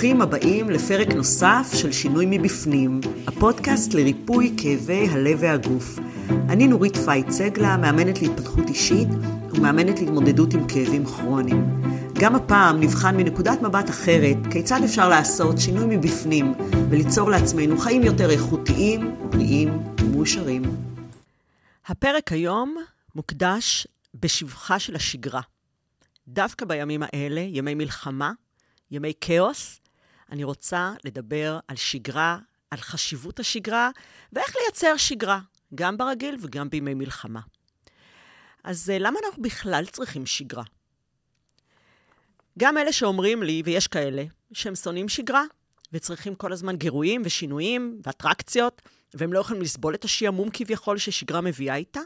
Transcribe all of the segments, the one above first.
ברוכים הבאים לפרק נוסף של שינוי מבפנים, הפודקאסט לריפוי כאבי הלב והגוף. אני נורית פייט סגלה, מאמנת להתפתחות אישית ומאמנת להתמודדות עם כאבים כרוניים. גם הפעם נבחן מנקודת מבט אחרת כיצד אפשר לעשות שינוי מבפנים וליצור לעצמנו חיים יותר איכותיים, בריאים ומאושרים. הפרק היום מוקדש בשבחה של השגרה. דווקא בימים האלה, ימי מלחמה, ימי כאוס, אני רוצה לדבר על שגרה, על חשיבות השגרה, ואיך לייצר שגרה, גם ברגיל וגם בימי מלחמה. אז אה, למה אנחנו בכלל צריכים שגרה? גם אלה שאומרים לי, ויש כאלה, שהם שונאים שגרה, וצריכים כל הזמן גירויים ושינויים ואטרקציות, והם לא יכולים לסבול את השעמום כביכול ששגרה מביאה איתה,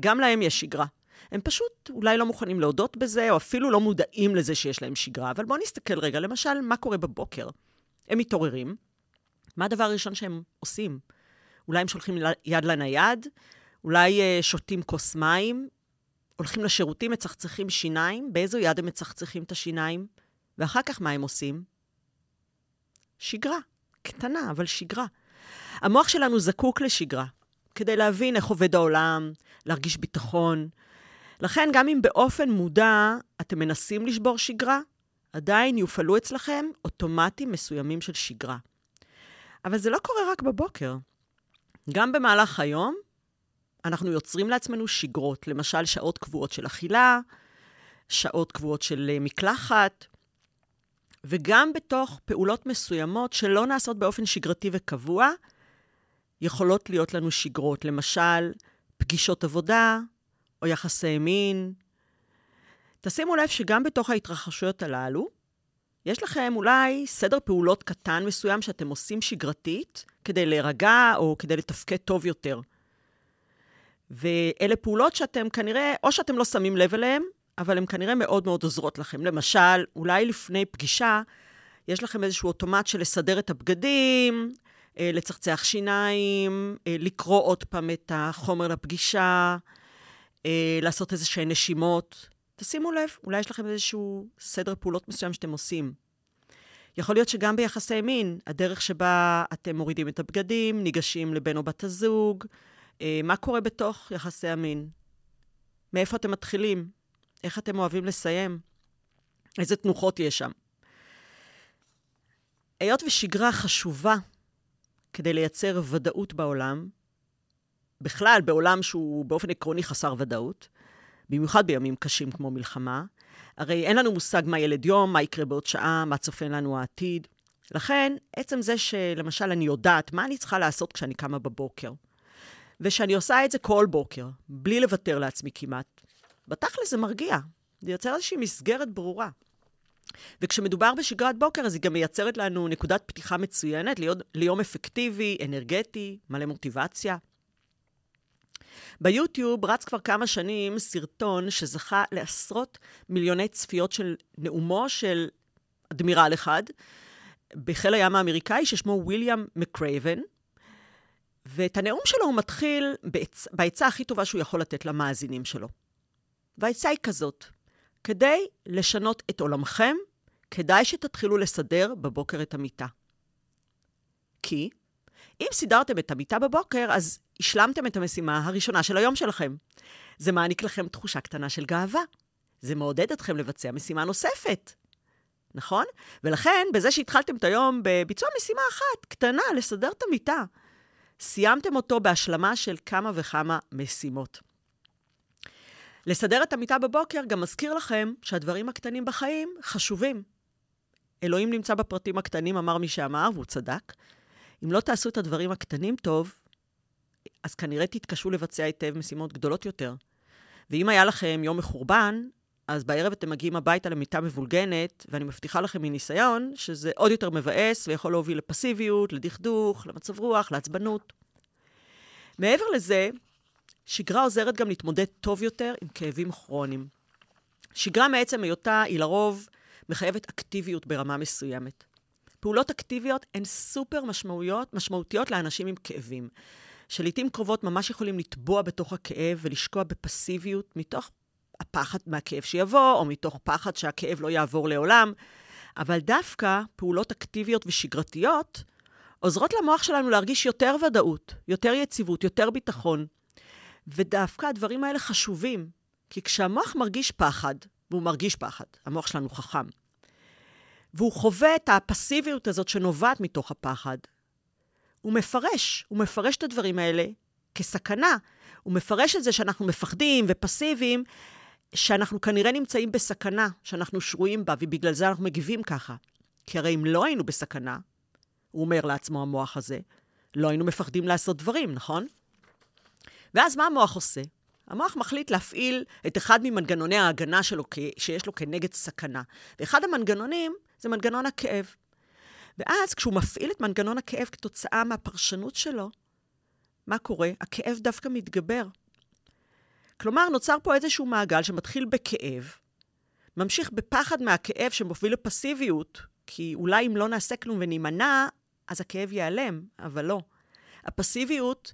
גם להם יש שגרה. הם פשוט אולי לא מוכנים להודות בזה, או אפילו לא מודעים לזה שיש להם שגרה. אבל בואו נסתכל רגע, למשל, מה קורה בבוקר. הם מתעוררים, מה הדבר הראשון שהם עושים? אולי הם שולחים יד לנייד, אולי uh, שותים כוס מים, הולכים לשירותים, מצחצחים שיניים, באיזו יד הם מצחצחים את השיניים? ואחר כך מה הם עושים? שגרה. קטנה, אבל שגרה. המוח שלנו זקוק לשגרה, כדי להבין איך עובד העולם, להרגיש ביטחון, לכן, גם אם באופן מודע אתם מנסים לשבור שגרה, עדיין יופעלו אצלכם אוטומטים מסוימים של שגרה. אבל זה לא קורה רק בבוקר. גם במהלך היום אנחנו יוצרים לעצמנו שגרות, למשל שעות קבועות של אכילה, שעות קבועות של אה, מקלחת, וגם בתוך פעולות מסוימות שלא נעשות באופן שגרתי וקבוע, יכולות להיות לנו שגרות, למשל פגישות עבודה, או יחסי מין. תשימו לב שגם בתוך ההתרחשויות הללו, יש לכם אולי סדר פעולות קטן מסוים שאתם עושים שגרתית כדי להירגע או כדי לתפקד טוב יותר. ואלה פעולות שאתם כנראה, או שאתם לא שמים לב אליהן, אבל הן כנראה מאוד מאוד עוזרות לכם. למשל, אולי לפני פגישה, יש לכם איזשהו אוטומט של לסדר את הבגדים, אה, לצחצח שיניים, אה, לקרוא עוד פעם את החומר לפגישה, אה, לעשות איזה שהן נשימות. תשימו לב, אולי יש לכם איזשהו סדר פעולות מסוים שאתם עושים. יכול להיות שגם ביחסי מין, הדרך שבה אתם מורידים את הבגדים, ניגשים לבן או בת הזוג, אה, מה קורה בתוך יחסי המין? מאיפה אתם מתחילים? איך אתם אוהבים לסיים? איזה תנוחות יש שם? היות ושגרה חשובה כדי לייצר ודאות בעולם, בכלל, בעולם שהוא באופן עקרוני חסר ודאות, במיוחד בימים קשים כמו מלחמה, הרי אין לנו מושג מה ילד יום, מה יקרה בעוד שעה, מה צופן לנו העתיד. לכן, עצם זה שלמשל אני יודעת מה אני צריכה לעשות כשאני קמה בבוקר, ושאני עושה את זה כל בוקר, בלי לוותר לעצמי כמעט, בתכל'ס זה מרגיע. זה יוצר איזושהי מסגרת ברורה. וכשמדובר בשגרת בוקר, אז היא גם מייצרת לנו נקודת פתיחה מצוינת ליום, ליום אפקטיבי, אנרגטי, מלא מוטיבציה. ביוטיוב רץ כבר כמה שנים סרטון שזכה לעשרות מיליוני צפיות של נאומו של אדמירל אחד בחיל הים האמריקאי ששמו ויליאם מקרייבן. ואת הנאום שלו הוא מתחיל בעצה הכי טובה שהוא יכול לתת למאזינים שלו. והעצה היא כזאת, כדי לשנות את עולמכם, כדאי שתתחילו לסדר בבוקר את המיטה. כי אם סידרתם את המיטה בבוקר, אז השלמתם את המשימה הראשונה של היום שלכם. זה מעניק לכם תחושה קטנה של גאווה. זה מעודד אתכם לבצע משימה נוספת, נכון? ולכן, בזה שהתחלתם את היום בביצוע משימה אחת, קטנה, לסדר את המיטה, סיימתם אותו בהשלמה של כמה וכמה משימות. לסדר את המיטה בבוקר גם מזכיר לכם שהדברים הקטנים בחיים חשובים. אלוהים נמצא בפרטים הקטנים, אמר מי שאמר, והוא צדק. אם לא תעשו את הדברים הקטנים טוב, אז כנראה תתקשו לבצע היטב משימות גדולות יותר. ואם היה לכם יום מחורבן, אז בערב אתם מגיעים הביתה למיטה מבולגנת, ואני מבטיחה לכם מניסיון שזה עוד יותר מבאס ויכול להוביל לפסיביות, לדכדוך, למצב רוח, לעצבנות. מעבר לזה, שגרה עוזרת גם להתמודד טוב יותר עם כאבים כרוניים. שגרה מעצם היותה היא לרוב מחייבת אקטיביות ברמה מסוימת. פעולות אקטיביות הן סופר משמעותיות, משמעותיות לאנשים עם כאבים. שלעיתים קרובות ממש יכולים לטבוע בתוך הכאב ולשקוע בפסיביות מתוך הפחד מהכאב שיבוא, או מתוך פחד שהכאב לא יעבור לעולם. אבל דווקא פעולות אקטיביות ושגרתיות עוזרות למוח שלנו להרגיש יותר ודאות, יותר יציבות, יותר ביטחון. ודווקא הדברים האלה חשובים, כי כשהמוח מרגיש פחד, והוא מרגיש פחד, המוח שלנו חכם, והוא חווה את הפסיביות הזאת שנובעת מתוך הפחד, הוא מפרש, הוא מפרש את הדברים האלה כסכנה. הוא מפרש את זה שאנחנו מפחדים ופסיביים, שאנחנו כנראה נמצאים בסכנה, שאנחנו שרויים בה, ובגלל זה אנחנו מגיבים ככה. כי הרי אם לא היינו בסכנה, הוא אומר לעצמו, המוח הזה, לא היינו מפחדים לעשות דברים, נכון? ואז מה המוח עושה? המוח מחליט להפעיל את אחד ממנגנוני ההגנה שלו שיש לו כנגד סכנה. ואחד המנגנונים זה מנגנון הכאב. ואז כשהוא מפעיל את מנגנון הכאב כתוצאה מהפרשנות שלו, מה קורה? הכאב דווקא מתגבר. כלומר, נוצר פה איזשהו מעגל שמתחיל בכאב, ממשיך בפחד מהכאב שמוביל לפסיביות, כי אולי אם לא נעשה כלום ונימנע, אז הכאב ייעלם, אבל לא. הפסיביות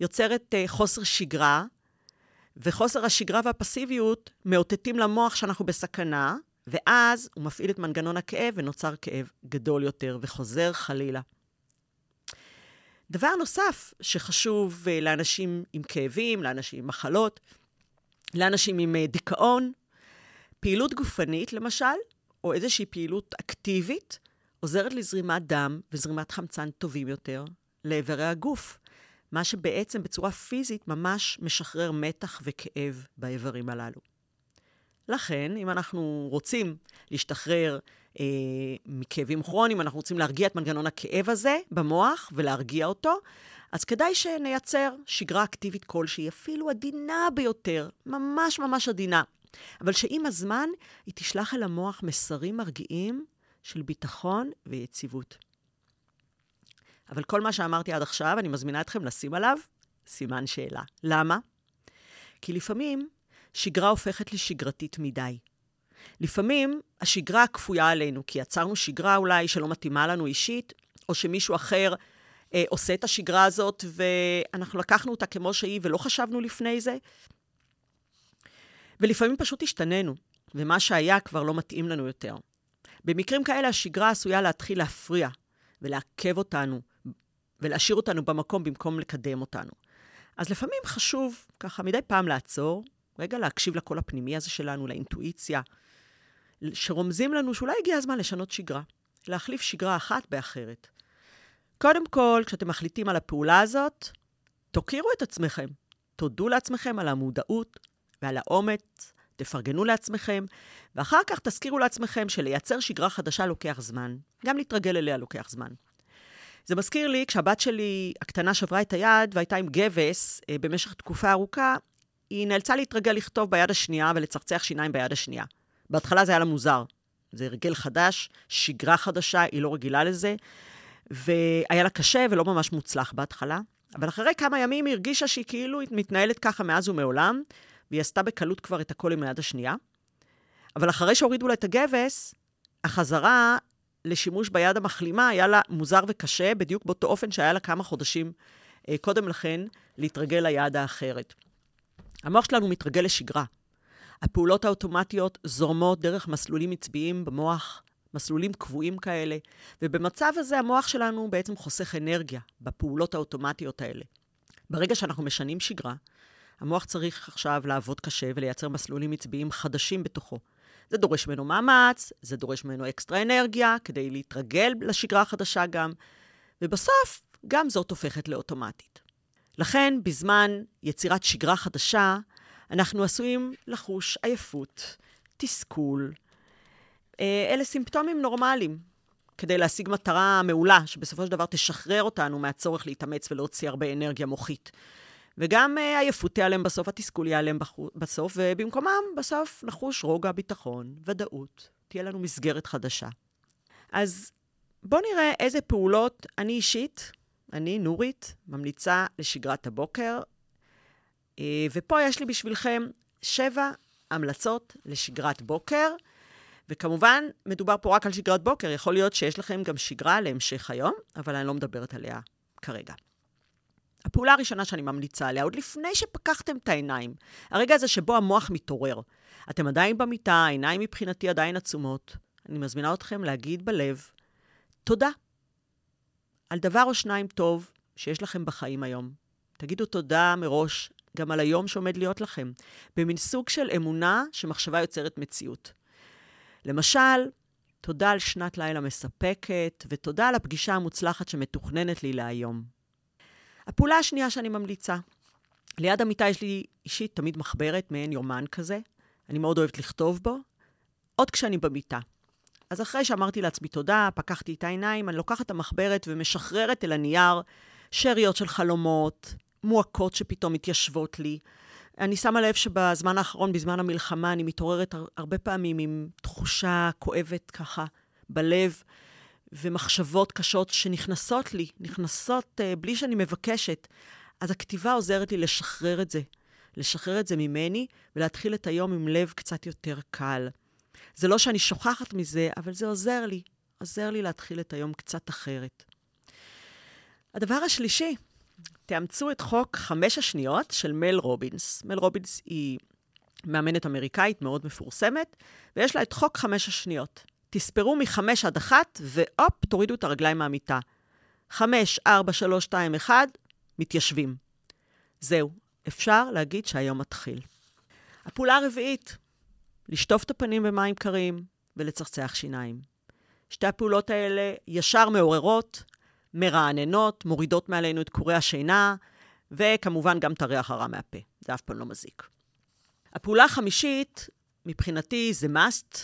יוצרת uh, חוסר שגרה, וחוסר השגרה והפסיביות מאותתים למוח שאנחנו בסכנה, ואז הוא מפעיל את מנגנון הכאב ונוצר כאב גדול יותר וחוזר חלילה. דבר נוסף שחשוב uh, לאנשים עם כאבים, לאנשים עם מחלות, לאנשים עם uh, דיכאון, פעילות גופנית, למשל, או איזושהי פעילות אקטיבית, עוזרת לזרימת דם וזרימת חמצן טובים יותר לאיברי הגוף, מה שבעצם בצורה פיזית ממש משחרר מתח וכאב באיברים הללו. לכן, אם אנחנו רוצים להשתחרר אה, מכאבים כרוניים, אנחנו רוצים להרגיע את מנגנון הכאב הזה במוח ולהרגיע אותו, אז כדאי שנייצר שגרה אקטיבית כלשהי, אפילו עדינה ביותר, ממש ממש עדינה. אבל שעם הזמן היא תשלח אל המוח מסרים מרגיעים של ביטחון ויציבות. אבל כל מה שאמרתי עד עכשיו, אני מזמינה אתכם לשים עליו סימן שאלה. למה? כי לפעמים שגרה הופכת לשגרתית מדי. לפעמים השגרה כפויה עלינו, כי יצרנו שגרה אולי שלא מתאימה לנו אישית, או שמישהו אחר אה, עושה את השגרה הזאת, ואנחנו לקחנו אותה כמו שהיא ולא חשבנו לפני זה. ולפעמים פשוט השתננו, ומה שהיה כבר לא מתאים לנו יותר. במקרים כאלה השגרה עשויה להתחיל להפריע ולעכב אותנו, ולהשאיר אותנו במקום במקום לקדם אותנו. אז לפעמים חשוב ככה מדי פעם לעצור, רגע להקשיב לקול הפנימי הזה שלנו, לאינטואיציה, שרומזים לנו שאולי הגיע הזמן לשנות שגרה, להחליף שגרה אחת באחרת. קודם כל, כשאתם מחליטים על הפעולה הזאת, תוקירו את עצמכם. תודו לעצמכם על המודעות ועל האומץ, תפרגנו לעצמכם, ואחר כך תזכירו לעצמכם שלייצר שגרה חדשה לוקח זמן. גם להתרגל אליה לוקח זמן. זה מזכיר לי, כשהבת שלי הקטנה שברה את היד והייתה עם גבס אה, במשך תקופה ארוכה, היא נאלצה להתרגל לכתוב ביד השנייה ולצחצח שיניים ביד השנייה. בהתחלה זה היה לה מוזר. זה הרגל חדש, שגרה חדשה, היא לא רגילה לזה, והיה לה קשה ולא ממש מוצלח בהתחלה. אבל אחרי כמה ימים היא הרגישה שהיא כאילו מתנהלת ככה מאז ומעולם, והיא עשתה בקלות כבר את הכל עם היד השנייה. אבל אחרי שהורידו לה את הגבס, החזרה לשימוש ביד המחלימה היה לה מוזר וקשה, בדיוק באותו אופן שהיה לה כמה חודשים אה, קודם לכן להתרגל ליד האחרת. המוח שלנו מתרגל לשגרה. הפעולות האוטומטיות זורמות דרך מסלולים עצביים במוח, מסלולים קבועים כאלה, ובמצב הזה המוח שלנו בעצם חוסך אנרגיה בפעולות האוטומטיות האלה. ברגע שאנחנו משנים שגרה, המוח צריך עכשיו לעבוד קשה ולייצר מסלולים עצביים חדשים בתוכו. זה דורש ממנו מאמץ, זה דורש ממנו אקסטרה אנרגיה, כדי להתרגל לשגרה החדשה גם, ובסוף, גם זאת הופכת לאוטומטית. לכן, בזמן יצירת שגרה חדשה, אנחנו עשויים לחוש עייפות, תסכול. אה, אלה סימפטומים נורמליים כדי להשיג מטרה מעולה, שבסופו של דבר תשחרר אותנו מהצורך להתאמץ ולהוציא הרבה אנרגיה מוחית. וגם אה, עייפות תיעלם בסוף, התסכול ייעלם בסוף, ובמקומם בסוף נחוש רוגע, ביטחון, ודאות. תהיה לנו מסגרת חדשה. אז בואו נראה איזה פעולות אני אישית, אני, נורית, ממליצה לשגרת הבוקר. אה, ופה יש לי בשבילכם שבע המלצות לשגרת בוקר. וכמובן, מדובר פה רק על שגרת בוקר, יכול להיות שיש לכם גם שגרה להמשך היום, אבל אני לא מדברת עליה כרגע. הפעולה הראשונה שאני ממליצה עליה, עוד לפני שפקחתם את העיניים, הרגע הזה שבו המוח מתעורר. אתם עדיין במיטה, העיניים מבחינתי עדיין עצומות. אני מזמינה אתכם להגיד בלב תודה על דבר או שניים טוב שיש לכם בחיים היום. תגידו תודה מראש גם על היום שעומד להיות לכם, במין סוג של אמונה שמחשבה יוצרת מציאות. למשל, תודה על שנת לילה מספקת, ותודה על הפגישה המוצלחת שמתוכננת לי להיום. הפעולה השנייה שאני ממליצה, ליד המיטה יש לי אישית תמיד מחברת, מעין יומן כזה. אני מאוד אוהבת לכתוב בו, עוד כשאני במיטה. אז אחרי שאמרתי לעצמי תודה, פקחתי את העיניים, אני לוקחת את המחברת ומשחררת אל הנייר שאריות של חלומות, מועקות שפתאום מתיישבות לי. אני שמה לב שבזמן האחרון, בזמן המלחמה, אני מתעוררת הרבה פעמים עם תחושה כואבת ככה בלב, ומחשבות קשות שנכנסות לי, נכנסות uh, בלי שאני מבקשת. אז הכתיבה עוזרת לי לשחרר את זה, לשחרר את זה ממני ולהתחיל את היום עם לב קצת יותר קל. זה לא שאני שוכחת מזה, אבל זה עוזר לי, עוזר לי להתחיל את היום קצת אחרת. הדבר השלישי, תאמצו את חוק חמש השניות של מל רובינס. מל רובינס היא מאמנת אמריקאית מאוד מפורסמת, ויש לה את חוק חמש השניות. תספרו מחמש עד אחת, והופ, תורידו את הרגליים מהמיטה. חמש, ארבע, שלוש, שתיים, אחד, מתיישבים. זהו, אפשר להגיד שהיום מתחיל. הפעולה הרביעית, לשטוף את הפנים במים קרים ולצחצח שיניים. שתי הפעולות האלה ישר מעוררות, מרעננות, מורידות מעלינו את קורי השינה, וכמובן גם את הריח הרע מהפה. זה אף פעם לא מזיק. הפעולה החמישית, מבחינתי זה must,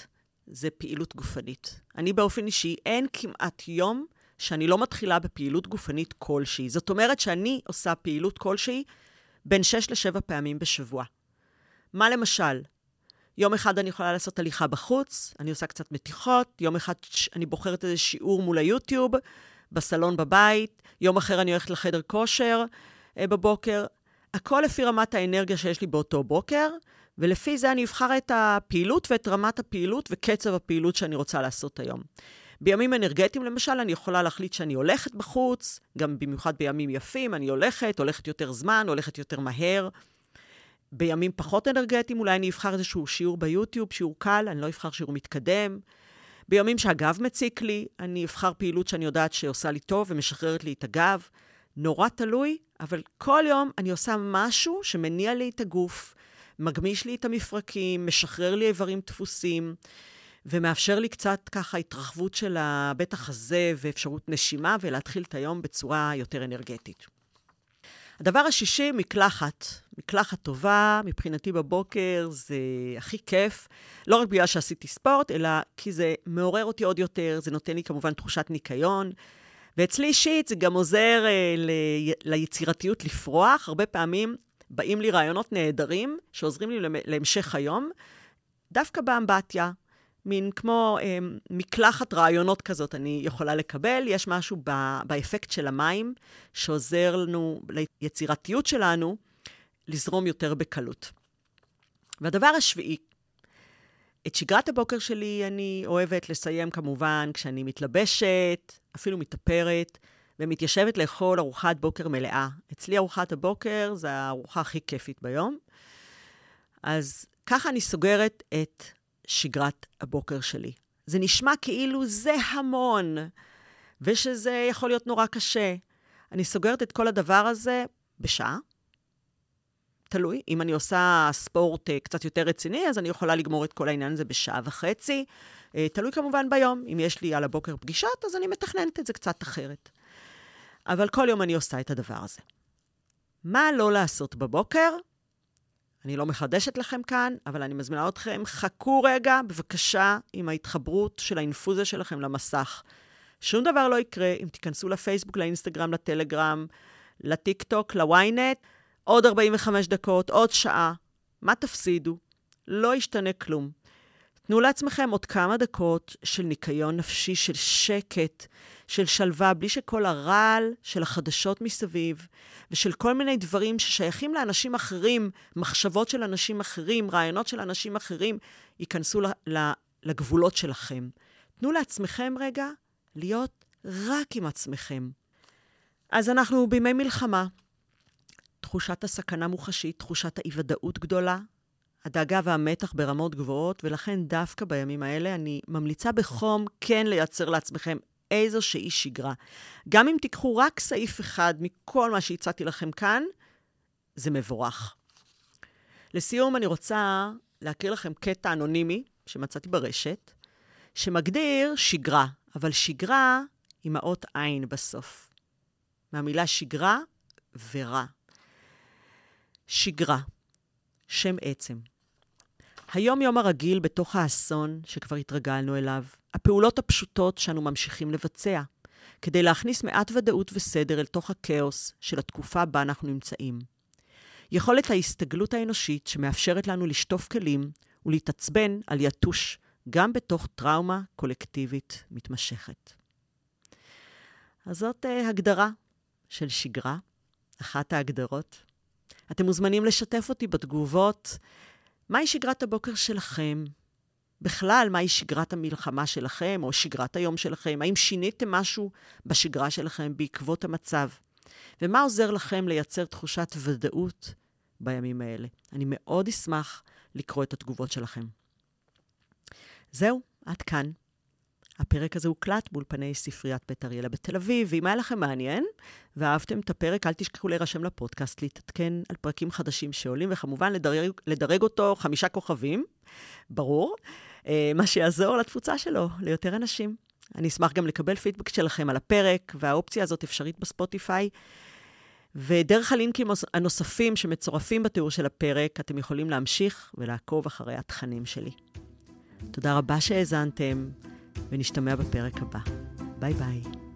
זה פעילות גופנית. אני באופן אישי, אין כמעט יום שאני לא מתחילה בפעילות גופנית כלשהי. זאת אומרת שאני עושה פעילות כלשהי בין 6 ל-7 פעמים בשבוע. מה למשל? יום אחד אני יכולה לעשות הליכה בחוץ, אני עושה קצת מתיחות, יום אחד אני בוחרת איזה שיעור מול היוטיוב, בסלון בבית, יום אחר אני הולכת לחדר כושר אה, בבוקר. הכל לפי רמת האנרגיה שיש לי באותו בוקר, ולפי זה אני אבחר את הפעילות ואת רמת הפעילות וקצב הפעילות שאני רוצה לעשות היום. בימים אנרגטיים, למשל, אני יכולה להחליט שאני הולכת בחוץ, גם במיוחד בימים יפים, אני הולכת, הולכת יותר זמן, הולכת יותר מהר. בימים פחות אנרגטיים, אולי אני אבחר איזשהו שיעור ביוטיוב, שיעור קל, אני לא אבחר שיעור מתקדם. בימים שהגב מציק לי, אני אבחר פעילות שאני יודעת שעושה לי טוב ומשחררת לי את הגב. נורא תלוי, אבל כל יום אני עושה משהו שמניע לי את הגוף, מגמיש לי את המפרקים, משחרר לי איברים דפוסים, ומאפשר לי קצת ככה התרחבות של הבית החזה ואפשרות נשימה, ולהתחיל את היום בצורה יותר אנרגטית. הדבר השישי, מקלחת. מקלחת טובה, מבחינתי בבוקר זה הכי כיף, לא רק בגלל שעשיתי ספורט, אלא כי זה מעורר אותי עוד יותר, זה נותן לי כמובן תחושת ניקיון. ואצלי אישית זה גם עוזר אה, ל... ליצירתיות לפרוח. הרבה פעמים באים לי רעיונות נהדרים שעוזרים לי להמשך היום, דווקא באמבטיה. מין כמו אה, מקלחת רעיונות כזאת אני יכולה לקבל. יש משהו ב, באפקט של המים שעוזר לנו, ליצירתיות שלנו, לזרום יותר בקלות. והדבר השביעי, את שגרת הבוקר שלי אני אוהבת לסיים כמובן כשאני מתלבשת, אפילו מתאפרת, ומתיישבת לאכול ארוחת בוקר מלאה. אצלי ארוחת הבוקר זה הארוחה הכי כיפית ביום. אז ככה אני סוגרת את שגרת הבוקר שלי. זה נשמע כאילו זה המון, ושזה יכול להיות נורא קשה. אני סוגרת את כל הדבר הזה בשעה. תלוי, אם אני עושה ספורט uh, קצת יותר רציני, אז אני יכולה לגמור את כל העניין הזה בשעה וחצי. Uh, תלוי כמובן ביום. אם יש לי על הבוקר פגישות, אז אני מתכננת את זה קצת אחרת. אבל כל יום אני עושה את הדבר הזה. מה לא לעשות בבוקר? אני לא מחדשת לכם כאן, אבל אני מזמינה אתכם, חכו רגע, בבקשה, עם ההתחברות של האינפוזיה שלכם למסך. שום דבר לא יקרה אם תיכנסו לפייסבוק, לאינסטגרם, לטלגרם, לטיק טוק, לוויינט, עוד 45 דקות, עוד שעה. מה תפסידו? לא ישתנה כלום. תנו לעצמכם עוד כמה דקות של ניקיון נפשי, של שקט, של שלווה, בלי שכל הרעל של החדשות מסביב, ושל כל מיני דברים ששייכים לאנשים אחרים, מחשבות של אנשים אחרים, רעיונות של אנשים אחרים, ייכנסו לגבולות שלכם. תנו לעצמכם רגע להיות רק עם עצמכם. אז אנחנו בימי מלחמה. תחושת הסכנה מוחשית, תחושת האי-ודאות גדולה, הדאגה והמתח ברמות גבוהות, ולכן דווקא בימים האלה אני ממליצה בחום כן לייצר לעצמכם איזושהי שגרה. גם אם תיקחו רק סעיף אחד מכל מה שהצעתי לכם כאן, זה מבורך. לסיום, אני רוצה להקריא לכם קטע אנונימי שמצאתי ברשת, שמגדיר שגרה, אבל שגרה עם האות עין בסוף. מהמילה שגרה ורע. שגרה, שם עצם. היום-יום הרגיל בתוך האסון שכבר התרגלנו אליו, הפעולות הפשוטות שאנו ממשיכים לבצע, כדי להכניס מעט ודאות וסדר אל תוך הכאוס של התקופה בה אנחנו נמצאים. יכולת ההסתגלות האנושית שמאפשרת לנו לשטוף כלים ולהתעצבן על יתוש גם בתוך טראומה קולקטיבית מתמשכת. אז זאת uh, הגדרה של שגרה, אחת ההגדרות. אתם מוזמנים לשתף אותי בתגובות מהי שגרת הבוקר שלכם? בכלל, מהי שגרת המלחמה שלכם, או שגרת היום שלכם? האם שיניתם משהו בשגרה שלכם בעקבות המצב? ומה עוזר לכם לייצר תחושת ודאות בימים האלה? אני מאוד אשמח לקרוא את התגובות שלכם. זהו, עד כאן. הפרק הזה הוקלט באולפני ספריית בית אריאלה בתל אביב, ואם היה לכם מעניין ואהבתם את הפרק, אל תשכחו להירשם לפודקאסט, להתעדכן על פרקים חדשים שעולים, וכמובן לדרג, לדרג אותו חמישה כוכבים, ברור, אה, מה שיעזור לתפוצה שלו ליותר אנשים. אני אשמח גם לקבל פידבק שלכם על הפרק, והאופציה הזאת אפשרית בספוטיפיי. ודרך הלינקים הנוספים שמצורפים בתיאור של הפרק, אתם יכולים להמשיך ולעקוב אחרי התכנים שלי. תודה רבה שהאזנתם. ונשתמע בפרק הבא. ביי ביי.